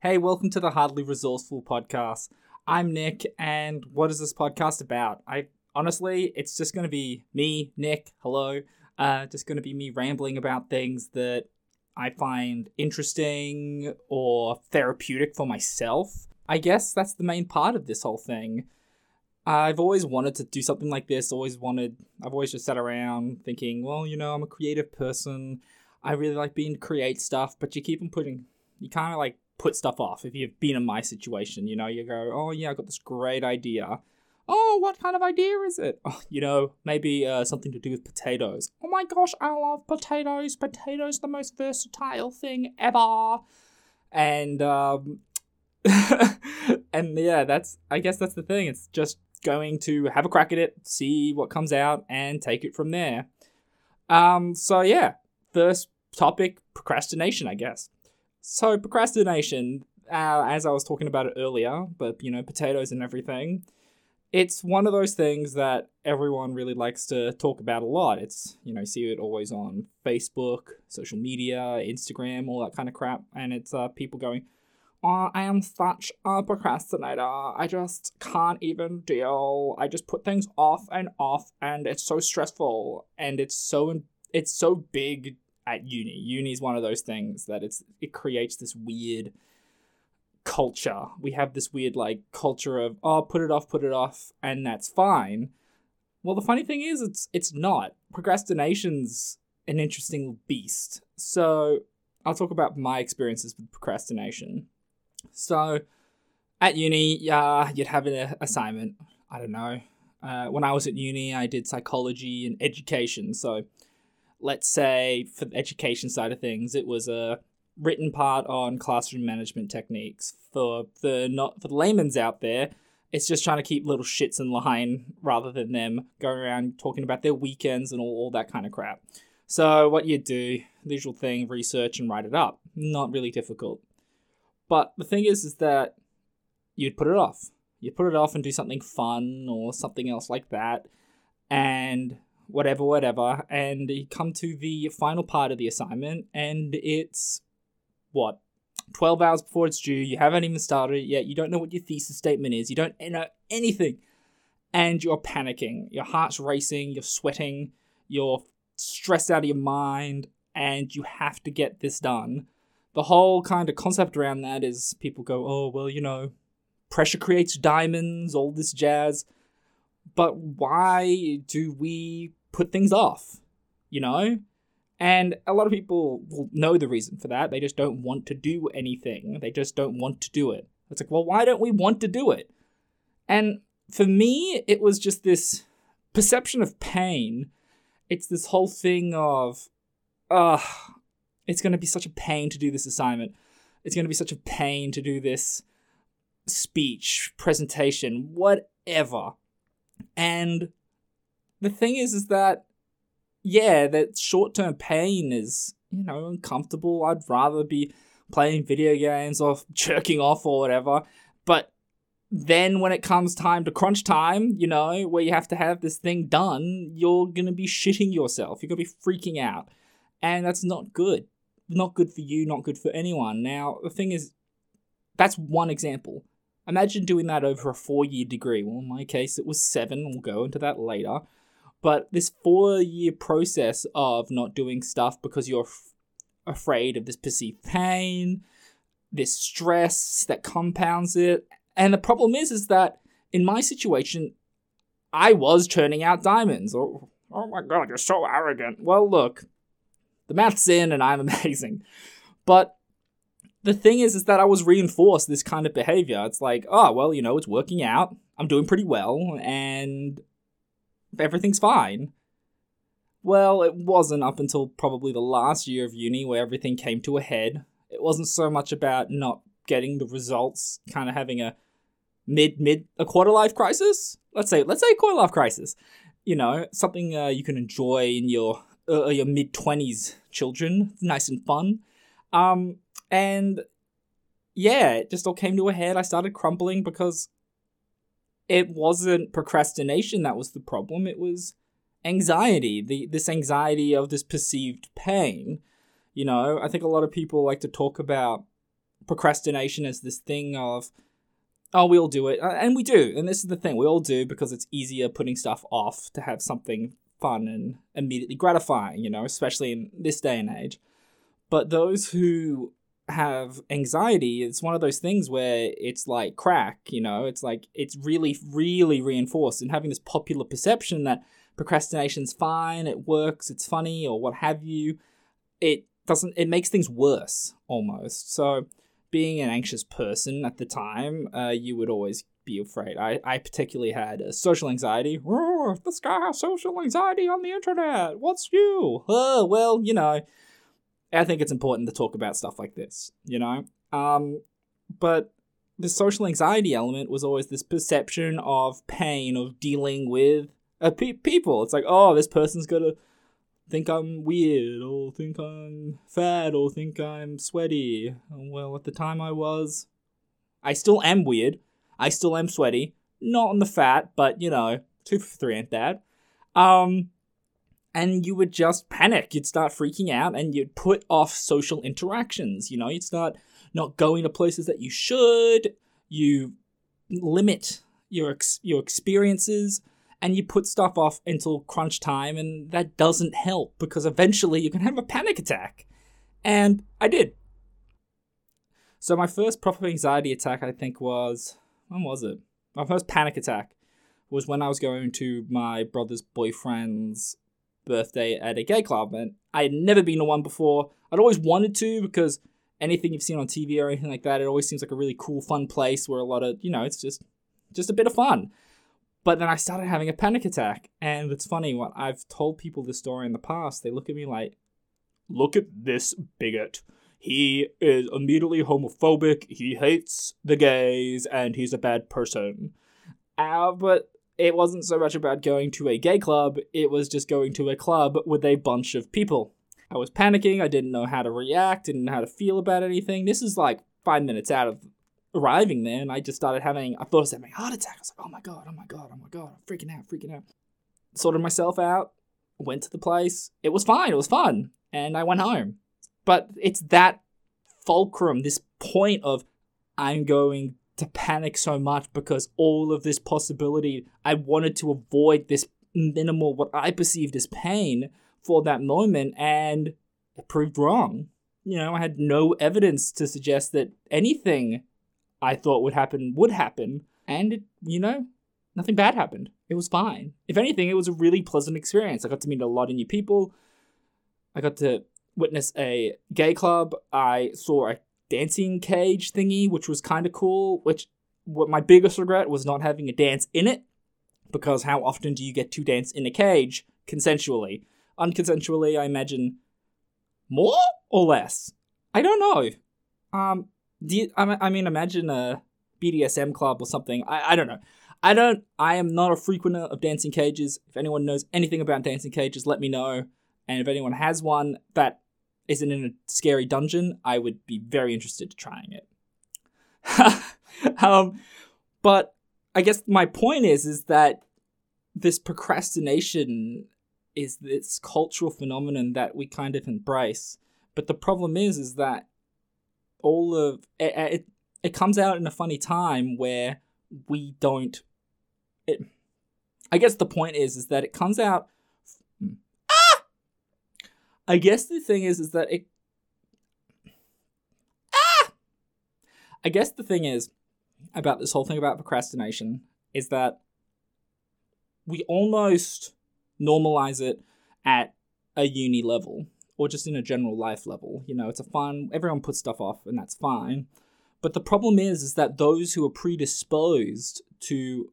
Hey, welcome to the Hardly Resourceful podcast. I'm Nick, and what is this podcast about? I honestly, it's just going to be me, Nick. Hello. Uh, just going to be me rambling about things that I find interesting or therapeutic for myself. I guess that's the main part of this whole thing. I've always wanted to do something like this, always wanted, I've always just sat around thinking, well, you know, I'm a creative person. I really like being to create stuff, but you keep on putting, you kind of like put stuff off. If you've been in my situation, you know, you go, oh yeah, I've got this great idea. Oh, what kind of idea is it? Oh, you know, maybe uh, something to do with potatoes. Oh my gosh, I love potatoes. Potatoes the most versatile thing ever. And um, and yeah, that's I guess that's the thing. It's just going to have a crack at it, see what comes out, and take it from there. Um, so yeah, first topic, procrastination, I guess. So procrastination, uh, as I was talking about it earlier, but you know, potatoes and everything. It's one of those things that everyone really likes to talk about a lot. It's, you know, see it always on Facebook, social media, Instagram, all that kind of crap. And it's uh, people going, oh, I am such a procrastinator. I just can't even deal. I just put things off and off, and it's so stressful. And it's so, it's so big at uni. Uni is one of those things that it's it creates this weird culture. We have this weird like culture of oh put it off, put it off, and that's fine. Well, the funny thing is, it's it's not. Procrastination's an interesting beast. So I'll talk about my experiences with procrastination. So at uni, uh, you'd have an assignment. I don't know. Uh, when I was at uni, I did psychology and education. So let's say for the education side of things, it was a written part on classroom management techniques. For the not for the layman's out there, it's just trying to keep little shits in line rather than them going around talking about their weekends and all, all that kind of crap. So what you do, the usual thing, research and write it up. Not really difficult. But the thing is is that you'd put it off. You'd put it off and do something fun or something else like that. And whatever, whatever, and you come to the final part of the assignment, and it's what 12 hours before it's due. You haven't even started it yet. You don't know what your thesis statement is. You don't know anything. And you're panicking. Your heart's racing. You're sweating. You're stressed out of your mind. And you have to get this done. The whole kind of concept around that is people go, oh, well, you know, pressure creates diamonds, all this jazz. But why do we put things off, you know? And a lot of people will know the reason for that. They just don't want to do anything. They just don't want to do it. It's like, well, why don't we want to do it? And for me, it was just this perception of pain. It's this whole thing of, uh, it's going to be such a pain to do this assignment. It's going to be such a pain to do this speech, presentation, whatever. And the thing is, is that yeah, that short term pain is you know uncomfortable. I'd rather be playing video games or jerking off or whatever. But then when it comes time to crunch time, you know, where you have to have this thing done, you're gonna be shitting yourself. You're gonna be freaking out. And that's not good. Not good for you, not good for anyone. Now, the thing is, that's one example. Imagine doing that over a four year degree. Well, in my case, it was seven. We'll go into that later. But this four year process of not doing stuff because you're f- afraid of this perceived pain, this stress that compounds it. And the problem is, is that in my situation, I was churning out diamonds. Oh, oh my god, you're so arrogant. Well, look, the math's in and I'm amazing. But the thing is, is that I was reinforced this kind of behavior. It's like, oh, well, you know, it's working out. I'm doing pretty well. And everything's fine. Well, it wasn't up until probably the last year of uni where everything came to a head. It wasn't so much about not getting the results, kind of having a mid mid a quarter life crisis. Let's say let's say quarter life crisis. You know, something uh, you can enjoy in your uh, your mid twenties children. nice and fun. Um, and yeah, it just all came to a head. I started crumbling because it wasn't procrastination that was the problem. It was anxiety, the this anxiety of this perceived pain. You know, I think a lot of people like to talk about procrastination as this thing of, oh, we all do it. And we do. And this is the thing we all do because it's easier putting stuff off to have something fun and immediately gratifying, you know, especially in this day and age. But those who have anxiety, it's one of those things where it's like crack, you know, it's like it's really, really reinforced and having this popular perception that procrastination's fine, it works, it's funny, or what have you. It doesn't, it makes things worse almost. So, being an anxious person at the time, uh, you would always be afraid. I, I particularly had social anxiety. Oh, this guy has social anxiety on the internet. What's you? Oh, well, you know, I think it's important to talk about stuff like this, you know? Um, but the social anxiety element was always this perception of pain, of dealing with uh, pe- people. It's like, oh, this person's gonna think I'm weird, or think I'm fat, or think I'm sweaty. Well, at the time I was. I still am weird. I still am sweaty. Not on the fat, but, you know, two for three ain't bad. Um, and you would just panic. You'd start freaking out and you'd put off social interactions. You know, you'd start not going to places that you should. You limit your ex- your experiences and you put stuff off until crunch time and that doesn't help because eventually you can have a panic attack. And I did. So my first proper anxiety attack I think was when was it? My first panic attack was when I was going to my brother's boyfriend's birthday at a gay club, and I had never been to one before. I'd always wanted to because anything you've seen on TV or anything like that, it always seems like a really cool, fun place where a lot of you know, it's just just a bit of fun. But then I started having a panic attack, and it's funny when I've told people this story in the past. They look at me like, "Look at this bigot." He is immediately homophobic. He hates the gays, and he's a bad person. Uh, but it wasn't so much about going to a gay club, it was just going to a club with a bunch of people. I was panicking, I didn't know how to react, didn't know how to feel about anything. This is like five minutes out of arriving there, and I just started having, I thought I was having a heart attack. I was like, oh my god, oh my god, oh my god, I'm freaking out, freaking out. Sorted myself out, went to the place. It was fine, it was fun, and I went home. But it's that fulcrum, this point of I'm going to panic so much because all of this possibility, I wanted to avoid this minimal, what I perceived as pain for that moment, and it proved wrong. You know, I had no evidence to suggest that anything I thought would happen would happen, and it, you know, nothing bad happened. It was fine. If anything, it was a really pleasant experience. I got to meet a lot of new people. I got to witness a gay club. I saw a dancing cage thingy, which was kind of cool. Which what my biggest regret was not having a dance in it, because how often do you get to dance in a cage consensually? Unconsensually, I imagine more or less. I don't know. Um, do you, I, I mean, imagine a BDSM club or something. I, I don't know. I don't. I am not a frequenter of dancing cages. If anyone knows anything about dancing cages, let me know. And if anyone has one that isn't in a scary dungeon, I would be very interested to trying it. um, but I guess my point is is that this procrastination is this cultural phenomenon that we kind of embrace. But the problem is is that all of it, it, it comes out in a funny time where we don't it I guess the point is is that it comes out I guess the thing is, is that it. Ah! I guess the thing is about this whole thing about procrastination is that we almost normalize it at a uni level or just in a general life level. You know, it's a fun, everyone puts stuff off and that's fine. But the problem is, is that those who are predisposed to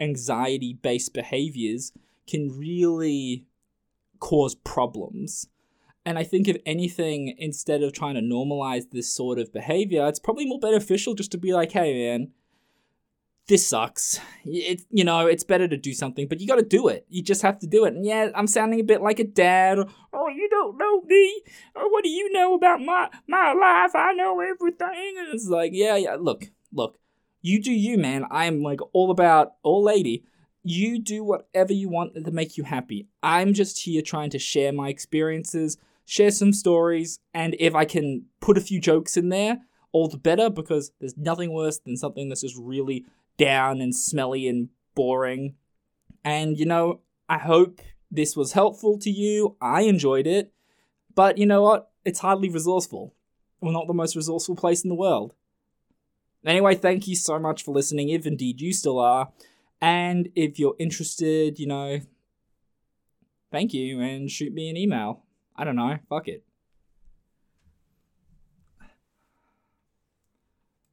anxiety based behaviors can really cause problems. And I think if anything, instead of trying to normalize this sort of behavior, it's probably more beneficial just to be like, hey man, this sucks. It you know, it's better to do something, but you got to do it. You just have to do it. And yeah, I'm sounding a bit like a dad. Oh, you don't know me. Oh, what do you know about my my life? I know everything. And it's like, yeah, yeah. Look, look. You do you, man. I am like all about all lady. You do whatever you want to make you happy. I'm just here trying to share my experiences share some stories, and if I can put a few jokes in there, all the better because there's nothing worse than something that's just really down and smelly and boring. And you know, I hope this was helpful to you. I enjoyed it. But you know what? It's hardly resourceful. We're not the most resourceful place in the world. Anyway, thank you so much for listening, if indeed you still are. And if you're interested, you know, thank you and shoot me an email. I don't know. Fuck it.